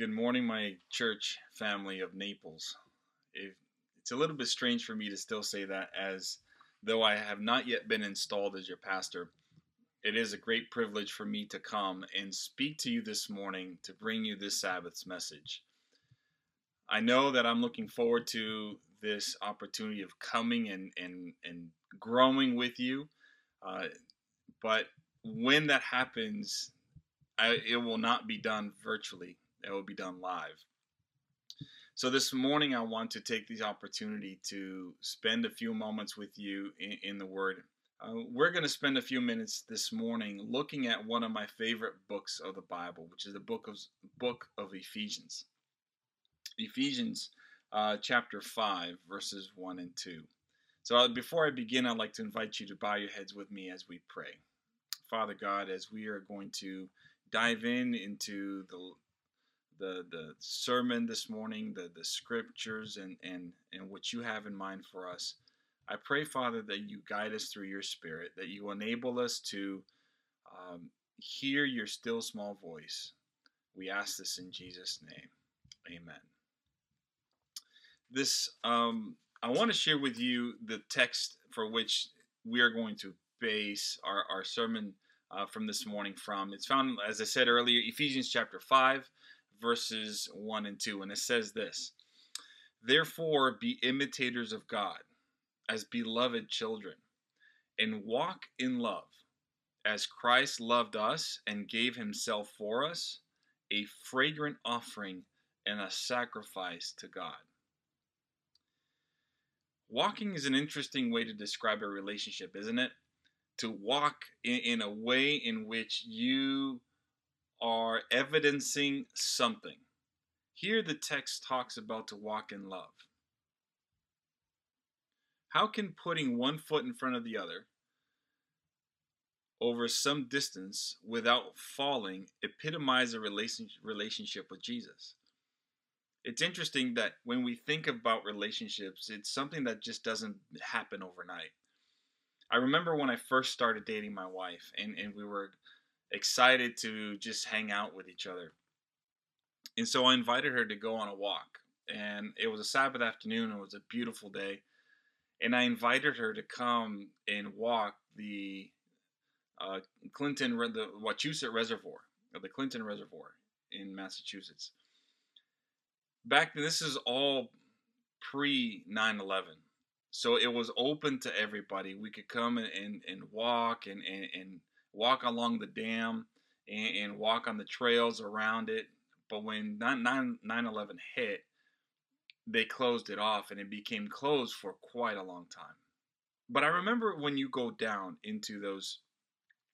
Good morning, my church family of Naples. It's a little bit strange for me to still say that, as though I have not yet been installed as your pastor. It is a great privilege for me to come and speak to you this morning to bring you this Sabbath's message. I know that I'm looking forward to this opportunity of coming and, and, and growing with you. Uh, but when that happens, I, it will not be done virtually. It will be done live. So this morning, I want to take the opportunity to spend a few moments with you in, in the Word. Uh, we're going to spend a few minutes this morning looking at one of my favorite books of the Bible, which is the book of book of Ephesians. Ephesians uh, chapter five, verses one and two. So uh, before I begin, I'd like to invite you to bow your heads with me as we pray. Father God, as we are going to dive in into the the the sermon this morning, the the scriptures, and and and what you have in mind for us. I pray, Father, that you guide us through your Spirit, that you enable us to um, hear your still small voice. We ask this in Jesus' name. Amen. This um, I want to share with you the text for which we are going to base our, our sermon uh, from this morning from. It's found, as I said earlier, Ephesians chapter 5, verses 1 and 2. And it says this Therefore, be imitators of God as beloved children, and walk in love, as Christ loved us and gave himself for us, a fragrant offering and a sacrifice to God. Walking is an interesting way to describe a relationship, isn't it? To walk in, in a way in which you are evidencing something. Here, the text talks about to walk in love. How can putting one foot in front of the other over some distance without falling epitomize a relationship with Jesus? It's interesting that when we think about relationships, it's something that just doesn't happen overnight. I remember when I first started dating my wife, and, and we were excited to just hang out with each other. And so I invited her to go on a walk. And it was a Sabbath afternoon, it was a beautiful day. And I invited her to come and walk the uh, Clinton, the Wachusett Reservoir, the Clinton Reservoir in Massachusetts. Back then, this is all pre 9 11. So it was open to everybody. We could come and, and, and walk and, and, and walk along the dam and, and walk on the trails around it. But when 9 11 hit, they closed it off and it became closed for quite a long time. But I remember when you go down into those,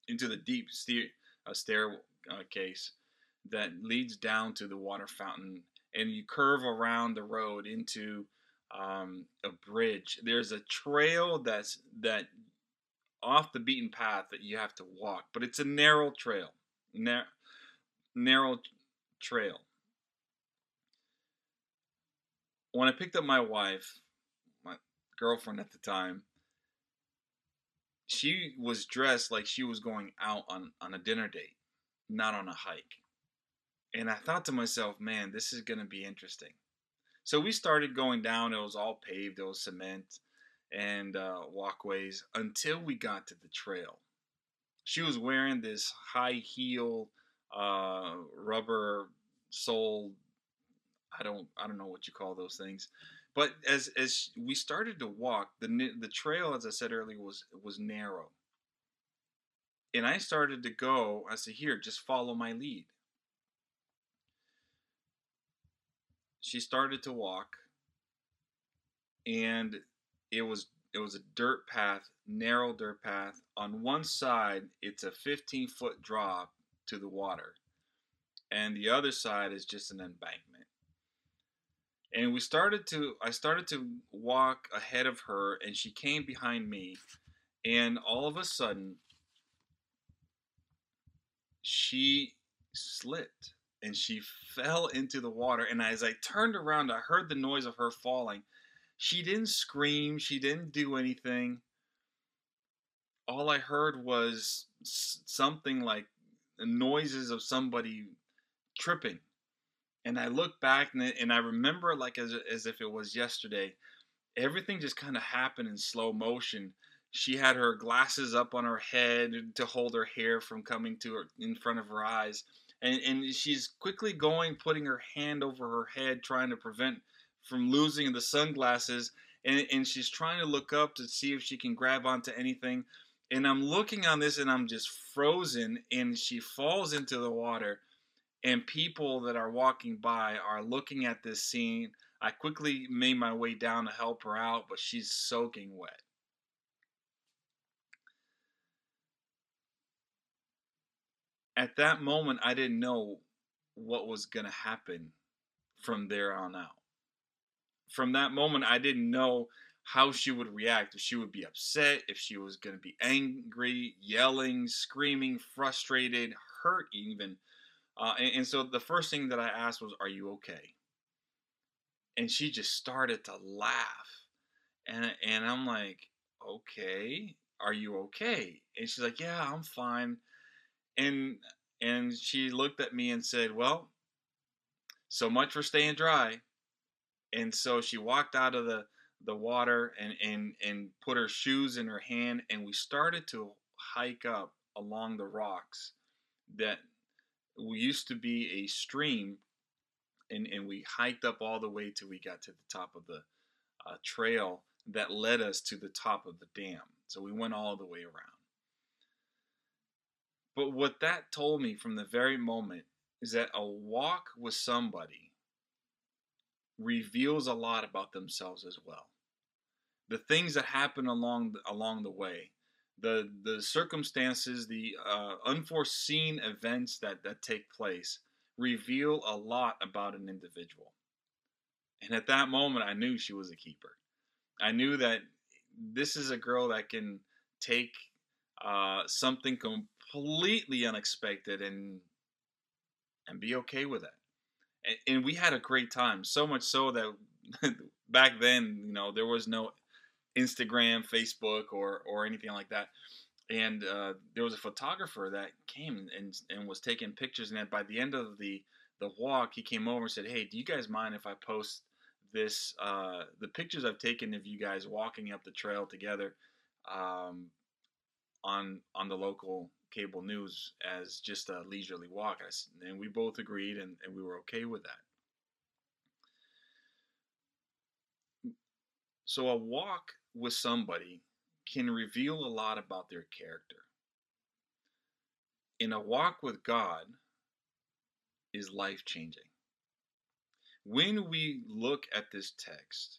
into the deep stair, uh, staircase uh, that leads down to the water fountain and you curve around the road into um, a bridge. There's a trail that's that off the beaten path that you have to walk, but it's a narrow trail. Nar- narrow trail. When I picked up my wife, my girlfriend at the time, she was dressed like she was going out on, on a dinner date, not on a hike. And I thought to myself, man, this is going to be interesting. So we started going down. It was all paved, it was cement and uh, walkways until we got to the trail. She was wearing this high heel, uh, rubber sole. I don't I don't know what you call those things, but as as we started to walk, the the trail, as I said earlier, was was narrow. And I started to go. I said, "Here, just follow my lead." She started to walk, and it was it was a dirt path, narrow dirt path. On one side, it's a 15 foot drop to the water, and the other side is just an embankment. And we started to, I started to walk ahead of her, and she came behind me, and all of a sudden, she slipped and she fell into the water. And as I turned around, I heard the noise of her falling she didn't scream, she didn't do anything. All I heard was something like noises of somebody tripping. And I look back and, and I remember like as, as if it was yesterday, everything just kind of happened in slow motion. She had her glasses up on her head to hold her hair from coming to her in front of her eyes. And, and she's quickly going, putting her hand over her head, trying to prevent from losing the sunglasses. And, and she's trying to look up to see if she can grab onto anything. And I'm looking on this and I'm just frozen. And she falls into the water. And people that are walking by are looking at this scene I quickly made my way down to help her out, but she's soaking wet. At that moment, I didn't know what was going to happen from there on out. From that moment, I didn't know how she would react. If she would be upset, if she was going to be angry, yelling, screaming, frustrated, hurt, even. Uh, and, and so the first thing that I asked was, Are you okay? and she just started to laugh and and I'm like okay are you okay and she's like yeah I'm fine and and she looked at me and said well so much for staying dry and so she walked out of the the water and and and put her shoes in her hand and we started to hike up along the rocks that used to be a stream and, and we hiked up all the way till we got to the top of the uh, trail that led us to the top of the dam. So we went all the way around. But what that told me from the very moment is that a walk with somebody reveals a lot about themselves as well. The things that happen along the, along the way, the the circumstances, the uh, unforeseen events that that take place reveal a lot about an individual. And at that moment, I knew she was a keeper. I knew that this is a girl that can take uh, something completely unexpected and and be okay with it. And, we had a great time. So much so that back then, you know, there was no Instagram, Facebook, or or anything like that and uh, there was a photographer that came and and was taking pictures. And by the end of the the walk, he came over and said, "Hey, do you guys mind if I post this uh, the pictures I've taken of you guys walking up the trail together um, on on the local cable news as just a leisurely walk?" and we both agreed, and, and we were okay with that. So a walk with somebody can reveal a lot about their character. In a walk with God is life changing. When we look at this text,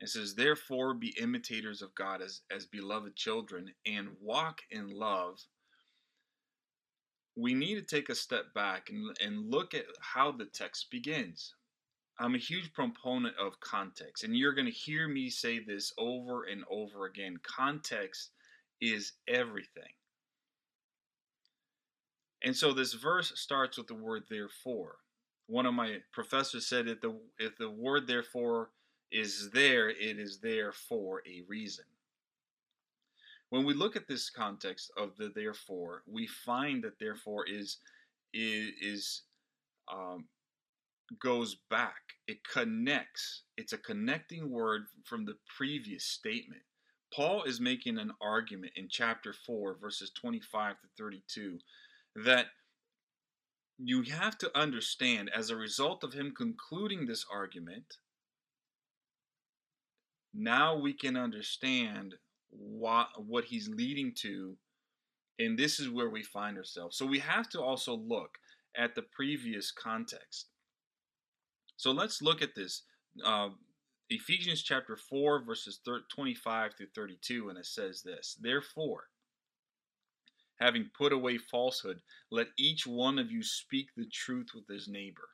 it says, Therefore be imitators of God as, as beloved children and walk in love. We need to take a step back and, and look at how the text begins. I'm a huge proponent of context, and you're going to hear me say this over and over again. Context is everything. And so this verse starts with the word therefore. One of my professors said that the if the word therefore is there, it is there for a reason. When we look at this context of the therefore, we find that therefore is is, um, goes back. It connects. It's a connecting word from the previous statement. Paul is making an argument in chapter 4, verses 25 to 32, that you have to understand as a result of him concluding this argument, now we can understand what, what he's leading to, and this is where we find ourselves. So we have to also look at the previous context. So let's look at this. Uh, Ephesians chapter 4, verses 25 through 32, and it says this Therefore, having put away falsehood, let each one of you speak the truth with his neighbor.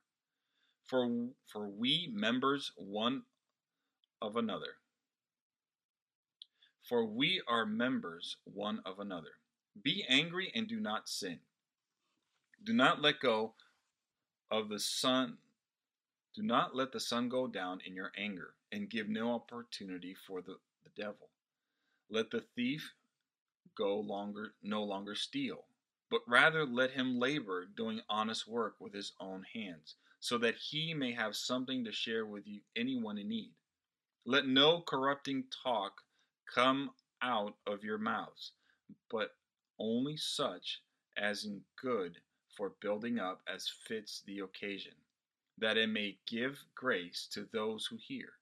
For, for we members one of another. For we are members one of another. Be angry and do not sin. Do not let go of the sun. do not let the sun go down in your anger, and give no opportunity for the, the devil. Let the thief go longer no longer steal, but rather let him labor doing honest work with his own hands, so that he may have something to share with you, anyone in need. Let no corrupting talk come out of your mouths, but only such as in good for building up as fits the occasion, that it may give grace to those who hear.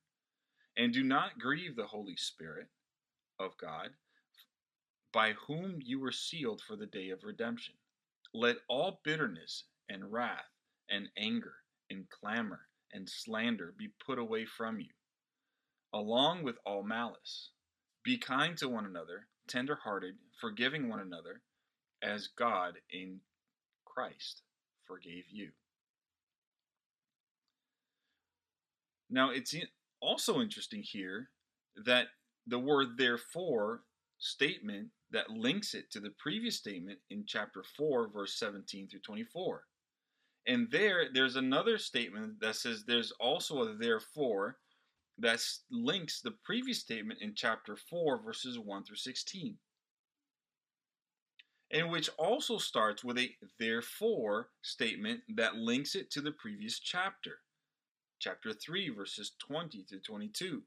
And do not grieve the Holy Spirit of God, by whom you were sealed for the day of redemption. Let all bitterness and wrath and anger and clamor and slander be put away from you, along with all malice. Be kind to one another, tender hearted, forgiving one another, as God in Christ forgave you. Now, it's also interesting here that the word therefore statement that links it to the previous statement in chapter 4, verse 17 through 24. And there, there's another statement that says there's also a therefore that links the previous statement in chapter 4, verses 1 through 16. And which also starts with a therefore statement that links it to the previous chapter, chapter 3, verses 20 to 22.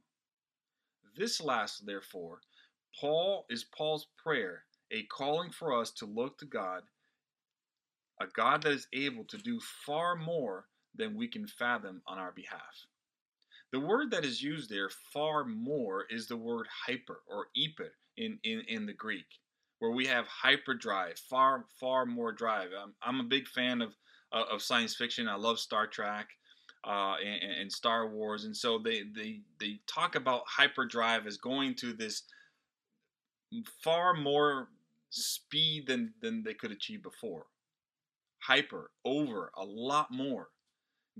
This last, therefore, Paul is Paul's prayer, a calling for us to look to God, a God that is able to do far more than we can fathom on our behalf. The word that is used there, far more, is the word hyper or hyper in, in, in the Greek, where we have hyperdrive, far, far more drive. I'm, I'm a big fan of, uh, of science fiction. I love Star Trek uh, and, and, Star Wars. And so they, they, they talk about hyperdrive as going to this far more speed than, than they could achieve before. Hyper, over, a lot more.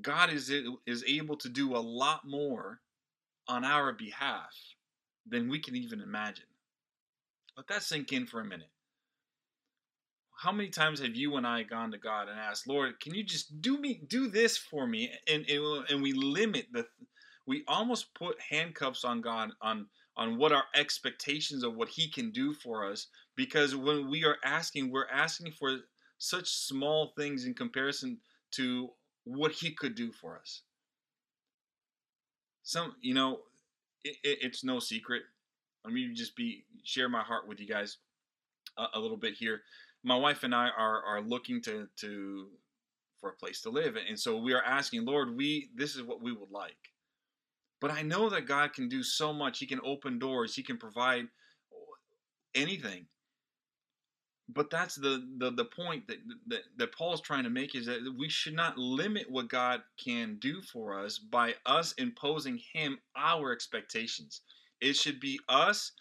God is, is able to do a lot more on our behalf than we can even imagine. Let that sink in for a minute. How many times have you and I gone to God and asked, Lord, can you just do me, do this for me? And, and, and we limit the, we almost put handcuffs on God on on what our expectations of what he can do for us because when we are asking we're asking for such small things in comparison to what he could do for us some you know it, it, it's no secret let me just be share my heart with you guys a, a little bit here my wife and i are are looking to to for a place to live and so we are asking lord we this is what we would like but I know that God can do so much. He can open doors. He can provide anything. But that's the, the, the point that, that, that Paul's trying to make is that we should not limit what God can do for us by us imposing Him our expectations. It should be us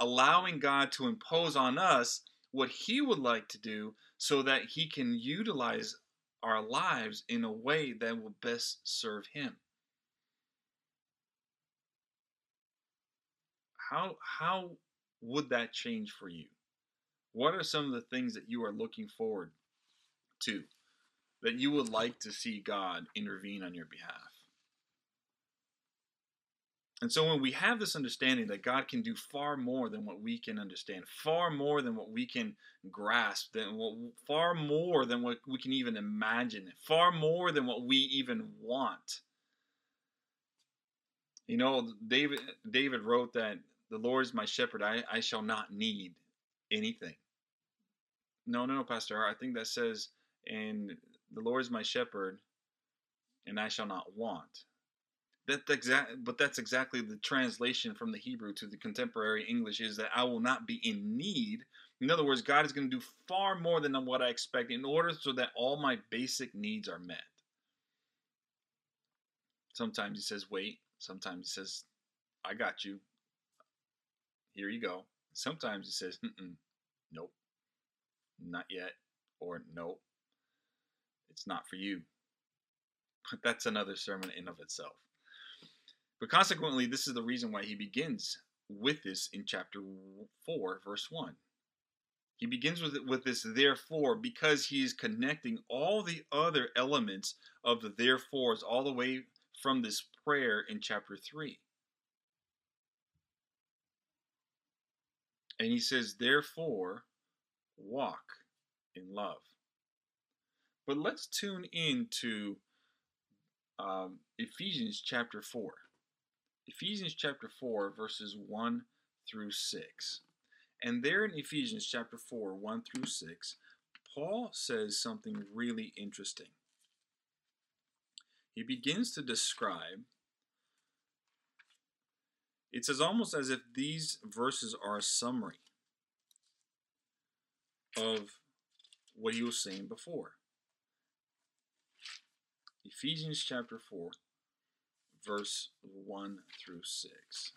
allowing God to impose on us what He would like to do so that He can utilize our lives in a way that will best serve Him. how how would that change for you? What are some of the things that you are looking forward to that you would like to see God intervene on your behalf? And so when we have this understanding that God can do far more than what we can understand, far more than what we can grasp, than what, far more than what we can even imagine, far more than what we even want. You know, David David wrote that the Lord is my shepherd. I, I shall not need anything. No, no, no, Pastor. I think that says, and the Lord is my shepherd, and I shall not want. That exact, but that's exactly the translation from the Hebrew to the contemporary English is that I will not be in need. In other words, God is going to do far more than what I expect in order so that all my basic needs are met. Sometimes He says, wait. Sometimes He says, I got you here you go. Sometimes it says, nope, not yet, or nope, it's not for you. But that's another sermon in of itself. But consequently, this is the reason why he begins with this in chapter 4, verse 1. He begins with with this therefore because he is connecting all the other elements of the therefores all the way from this prayer in chapter 3. And he says, therefore, walk in love. But let's tune in to um, Ephesians chapter 4. Ephesians chapter 4, verses 1 through 6. And there in Ephesians chapter 4, 1 through 6, Paul says something really interesting. He begins to describe, it's as almost as if these verses are a summary of what he was saying before. Ephesians chapter 4, verse 1 through 6.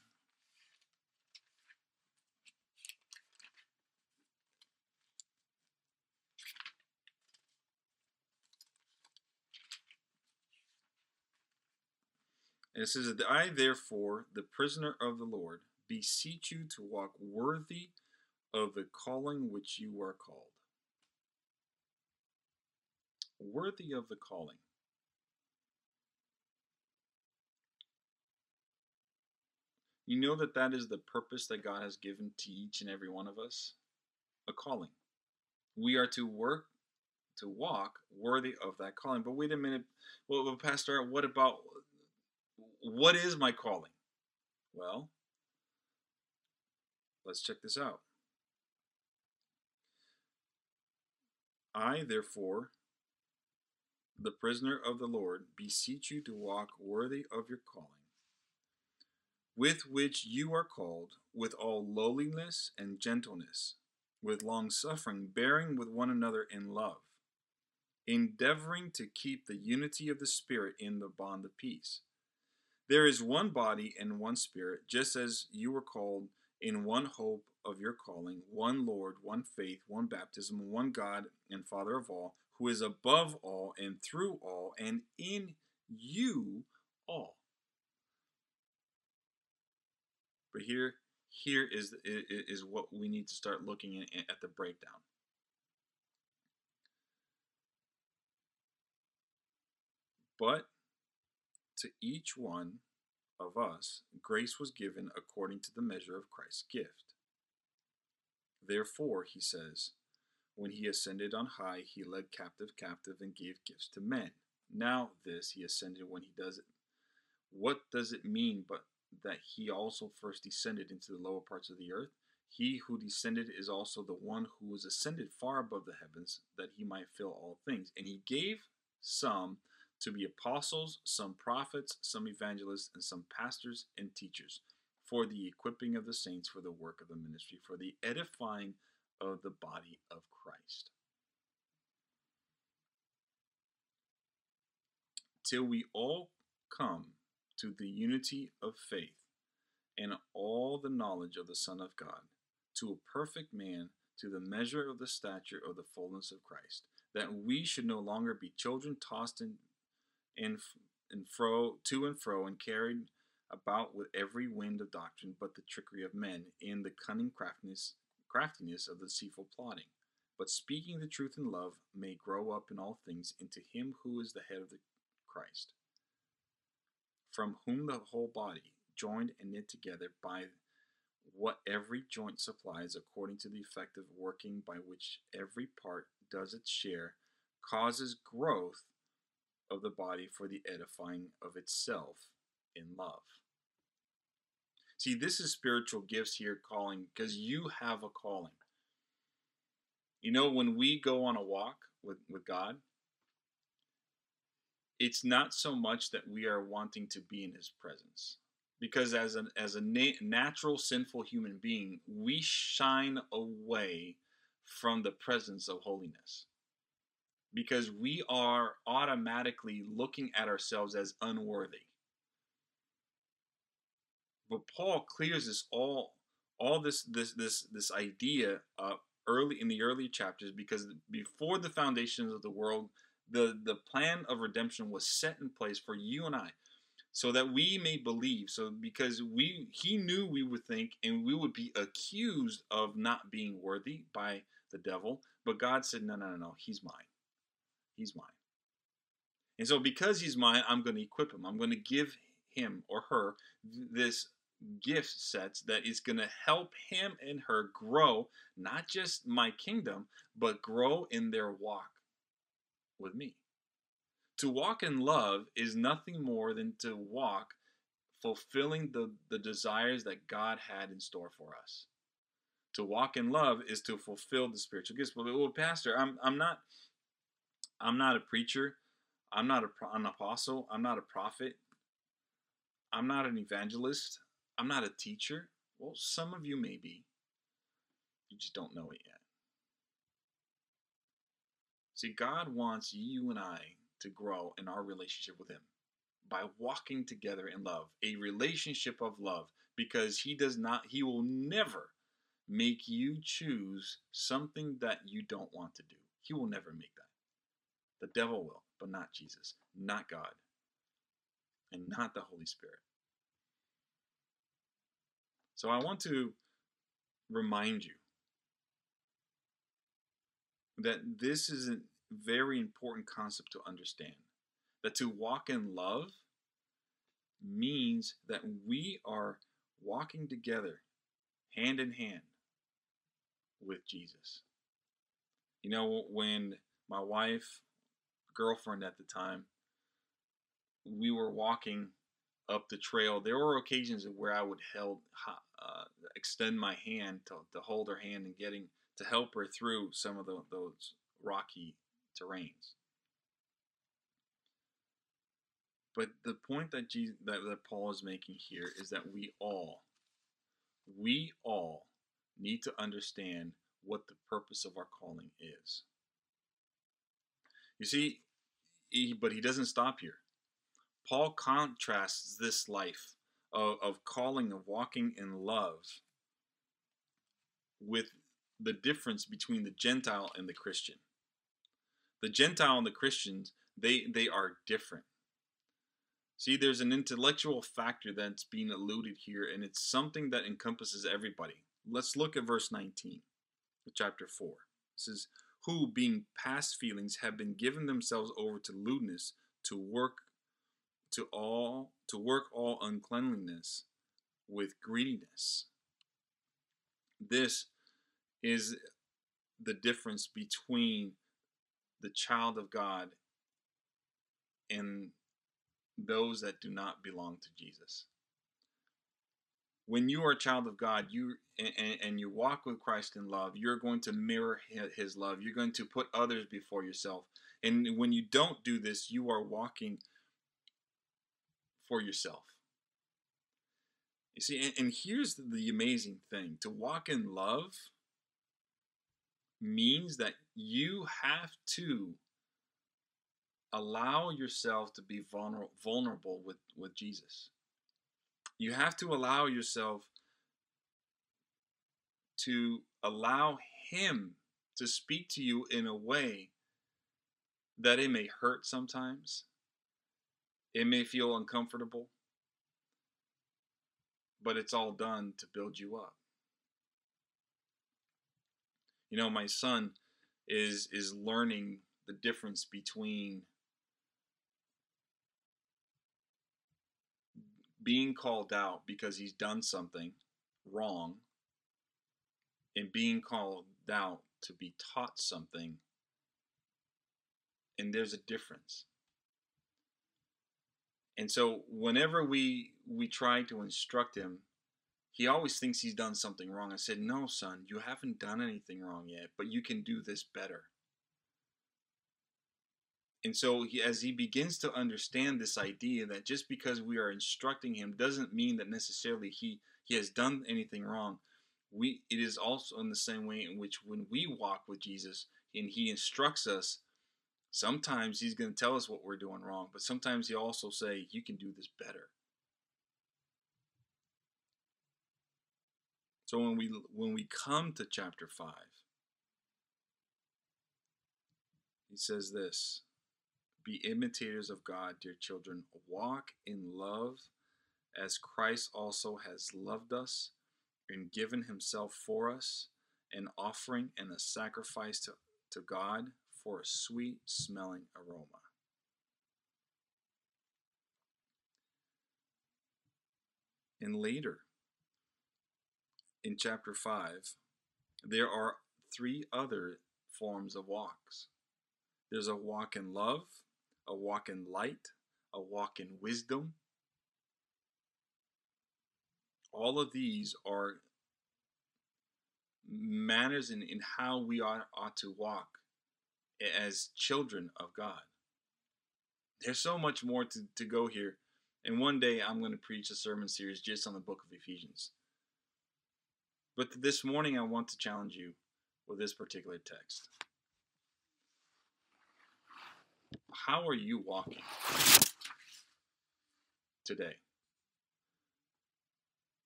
And it says I, therefore, the prisoner of the Lord, beseech you to walk worthy of the calling which you are called. Worthy of the calling. You know that that is the purpose that God has given to each and every one of us? A calling. We are to work, to walk worthy of that calling. But wait a minute, well, well Pastor, what about, what is my calling? Well, let's check this out. I, therefore, the prisoner of the Lord, beseech you to walk worthy of your calling with which you are called, with all lowliness and gentleness, with long suffering, bearing with one another in love, endeavoring to keep the unity of the Spirit in the bond of peace. There is one body and one Spirit, just as you were called in one hope of your calling, one Lord, one faith, one baptism, one God and Father of all, who is above all and through all and in you all. But here, here is is what we need to start looking at, at the breakdown. But to each one of us, grace was given according to the measure of Christ's gift. Therefore, he says, when he ascended on high, he led captive captive and gave gifts to men. Now, this he ascended when he does it. What does it mean but that he also first descended into the lower parts of the earth. He who descended is also the one who was ascended far above the heavens, that he might fill all things. And he gave some to be apostles, some prophets, some evangelists, and some pastors and teachers, for the equipping of the saints for the work of the ministry, for the edifying of the body of Christ. Till we all come to the unity of faith and all the knowledge of the Son of God, to a perfect man, to the measure of the stature of the fullness of Christ, that we should no longer be children tossed in, in, in fro to and fro and carried about with every wind of doctrine, but the trickery of men, in the cunning craftiness, craftiness of the deceitful plotting. But speaking the truth in love may grow up in all things into him who is the head of the Christ from whom the whole body, joined and knit together by what every joint supplies according to the effective working by which every part does its share, causes growth of the body for the edifying of itself in love. See, this is spiritual gifts here calling because you have a calling. You know, when we go on a walk with, with God, it's not so much that we are wanting to be in his presence because as an as a na- natural sinful human being we shine away from the presence of holiness because we are automatically looking at ourselves as unworthy but paul clears this all all this this this this idea uh, early in the early chapters because before the foundations of the world the, the plan of redemption was set in place for you and I so that we may believe. So because we he knew we would think and we would be accused of not being worthy by the devil but god said no no no no he's mine. He's mine. And so because he's mine i'm going to equip him. I'm going to give him or her this gift sets that is going to help him and her grow not just my kingdom but grow in their walk with me To walk in love is nothing more than to walk fulfilling the, the desires that God had in store for us. To walk in love is to fulfill the spiritual gifts. Well, well Pastor, I'm, I'm not I'm not a preacher. I'm not a, an apostle. I'm not a prophet. I'm not an evangelist. I'm not a teacher. Well, some of you may be. You just don't know it yet. See, God wants you and I to grow in our relationship with Him by walking together in love, a relationship of love, because He does not, He will never make you choose something that you don't want to do. He will never make that. The devil will, but not Jesus, not God, and not the Holy Spirit. So I want to remind you that this is a very important concept to understand. That to walk in love means that we are walking together hand in hand with Jesus. You know, when my wife, girlfriend at the time, we were walking up the trail, there were occasions where I would held, uh, extend my hand to, to hold her hand and getting to help her through some of the, those rocky terrains. But the point that, Jesus, that that Paul is making here is that we all, we all need to understand what the purpose of our calling is. You see, he, but he doesn't stop here. Paul contrasts this life of, of calling, of walking in love, with the difference between the Gentile and the Christian. The Gentile and the Christians, they, they are different. See, there's an intellectual factor that's being alluded here, and it's something that encompasses everybody. Let's look at verse 19 chapter 4. It says, Who, being past feelings, have been given themselves over to lewdness, to work to all to work all uncleanliness with greediness. This is the difference between the child of God and those that do not belong to Jesus. When you are a child of God, you and, and you walk with Christ in love, you're going to mirror his love. You're going to put others before yourself. And when you don't do this, you are walking for yourself. You see, and, and here's the amazing thing to walk in love means that you have to allow yourself to be vulnerable with, with Jesus. You have to allow yourself to allow Him to speak to you in a way that it may hurt sometimes, it may feel uncomfortable, but it's all done to build you up. You know, my son is is learning the difference between being called out because he's done something wrong and being called out to be taught something and there's a difference and so whenever we we try to instruct him, he always thinks he's done something wrong. I said, "No, son, you haven't done anything wrong yet, but you can do this better." And so he, as he begins to understand this idea that just because we are instructing him doesn't mean that necessarily he he has done anything wrong. We it is also in the same way in which when we walk with Jesus and he instructs us Sometimes he's going to tell us what we're doing wrong, but sometimes he'll also say, You can do this better. So when we when we come to chapter 5, he says this Be imitators of God, dear children. Walk in love as Christ also has loved us and given himself for us, an offering and a sacrifice to, to God for a sweet smelling aroma. And later, in chapter 5, there are three other forms of walks there's a walk in love, a walk in light, a walk in wisdom. All of these are manners in, in how we ought, ought to walk as children of God. There's so much more to, to go here. And one day I'm going to preach a sermon series just on the book of Ephesians. But this morning I want to challenge you with this particular text. How are you walking today?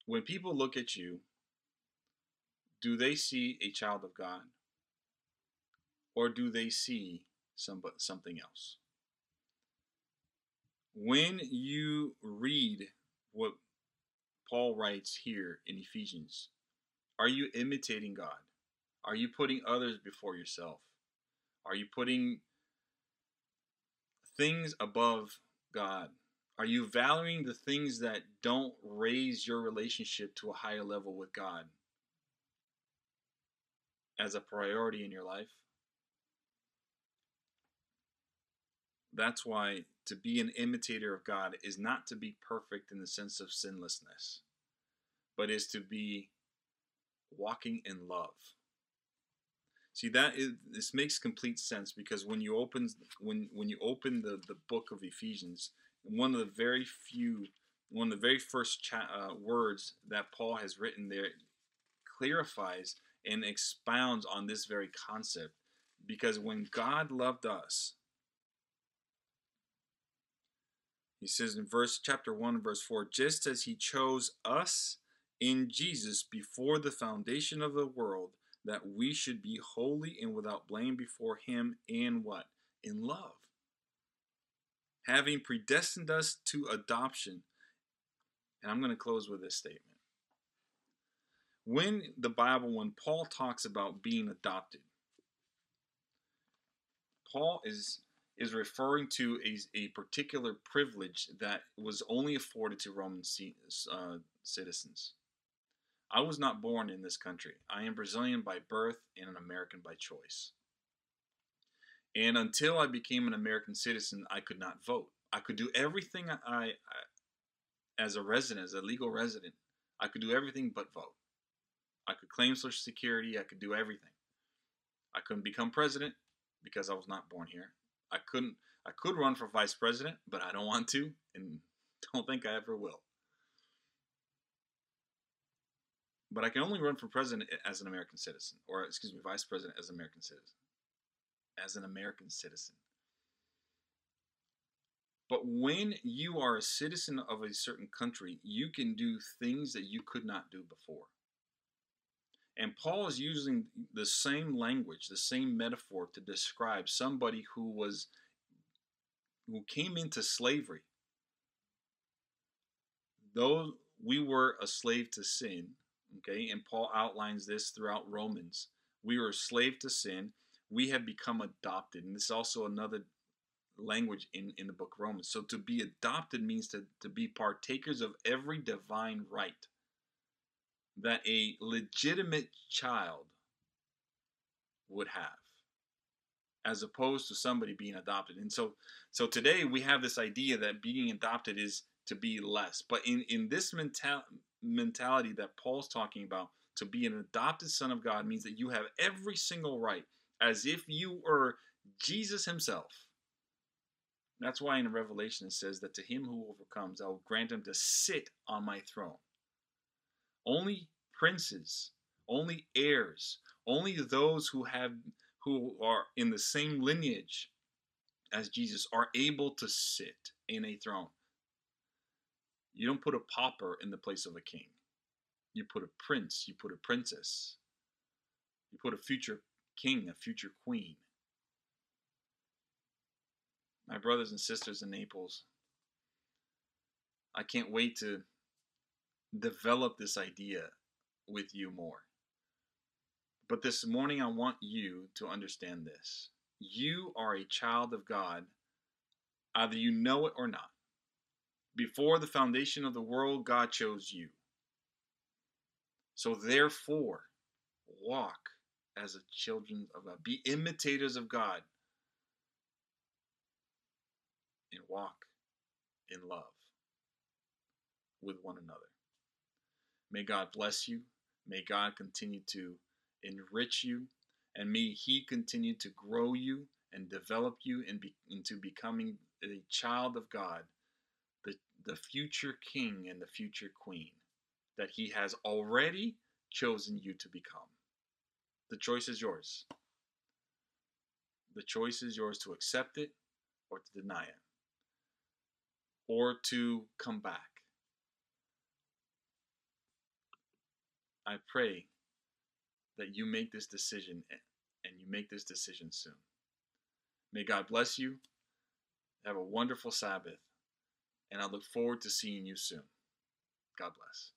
When people look at you, do they see a child of God? Or do they see somebody, something else? When you read what Paul writes here in Ephesians, are you imitating God? Are you putting others before yourself? Are you putting things above God? Are you valuing the things that don't raise your relationship to a higher level with God as a priority in your life? That's why to be an imitator of God is not to be perfect in the sense of sinlessness, but is to be walking in love. See that is this makes complete sense because when you open when when you open the the book of Ephesians, one of the very few one of the very first cha- uh, words that Paul has written there clarifies and expounds on this very concept because when God loved us he says in verse chapter 1 verse 4 just as he chose us in Jesus before the foundation of the world that we should be holy and without blame before him in what? In love. Having predestined us to adoption. And I'm going to close with this statement. When the Bible, when Paul talks about being adopted, Paul is is referring to a, a particular privilege that was only afforded to Roman uh, citizens. I was not born in this country. I am Brazilian by birth and an American by choice. And until I became an American citizen, I could not vote. I could do everything I, I as a resident, as a legal resident, I could do everything but vote. I could claim Social Security. I could do everything. I couldn't become president because I was not born here. I couldn't. I could run for vice president, but I don't want to, and don't think I ever will. but I can only run for president as an American citizen, or excuse me, vice president as an American citizen. As an American citizen. But when you are a citizen of a certain country, you can do things that you could not do before. And Paul is using the same language, the same metaphor to describe somebody who was who came into slavery. Though we were a slave to sin, Okay, and Paul outlines this throughout Romans. We were a slave to sin. We have become adopted. And this is also another language in, in the book of Romans. So to be adopted means to, to be partakers of every divine right that a legitimate child would have as opposed to somebody being adopted. And so so today we have this idea that being adopted is to be less. But in, in this mental, mentality that Paul's talking about, to be an adopted son of God means that you have every single right as if you were Jesus himself. That's why in Revelation it says that to him who overcomes, I will grant him to sit on my throne. Only princes, only heirs, only those who have who are in the same lineage as Jesus are able to sit in a throne. You don't put a pauper in the place of a king. You put a prince, you put a princess. You put a future king, a future queen. My brothers and sisters in Naples, I can't wait to develop this idea with you more. But this morning, I want you to understand this. You are a child of God, either you know it or not. Before the foundation of the world, God chose you. So therefore, walk as a children of God. Be imitators of God. and walk in love with one another. May God bless you. May God continue to enrich you. And may He continue to grow you and develop you in be, into becoming a child of God, the, the future king and the future queen that He has already chosen you to become. The choice is yours. The choice is yours to accept it or to deny it or to come back. I pray that you make this decision and you make this decision soon. May God bless you. Have a wonderful Sabbath. And I look forward to seeing you soon. God bless.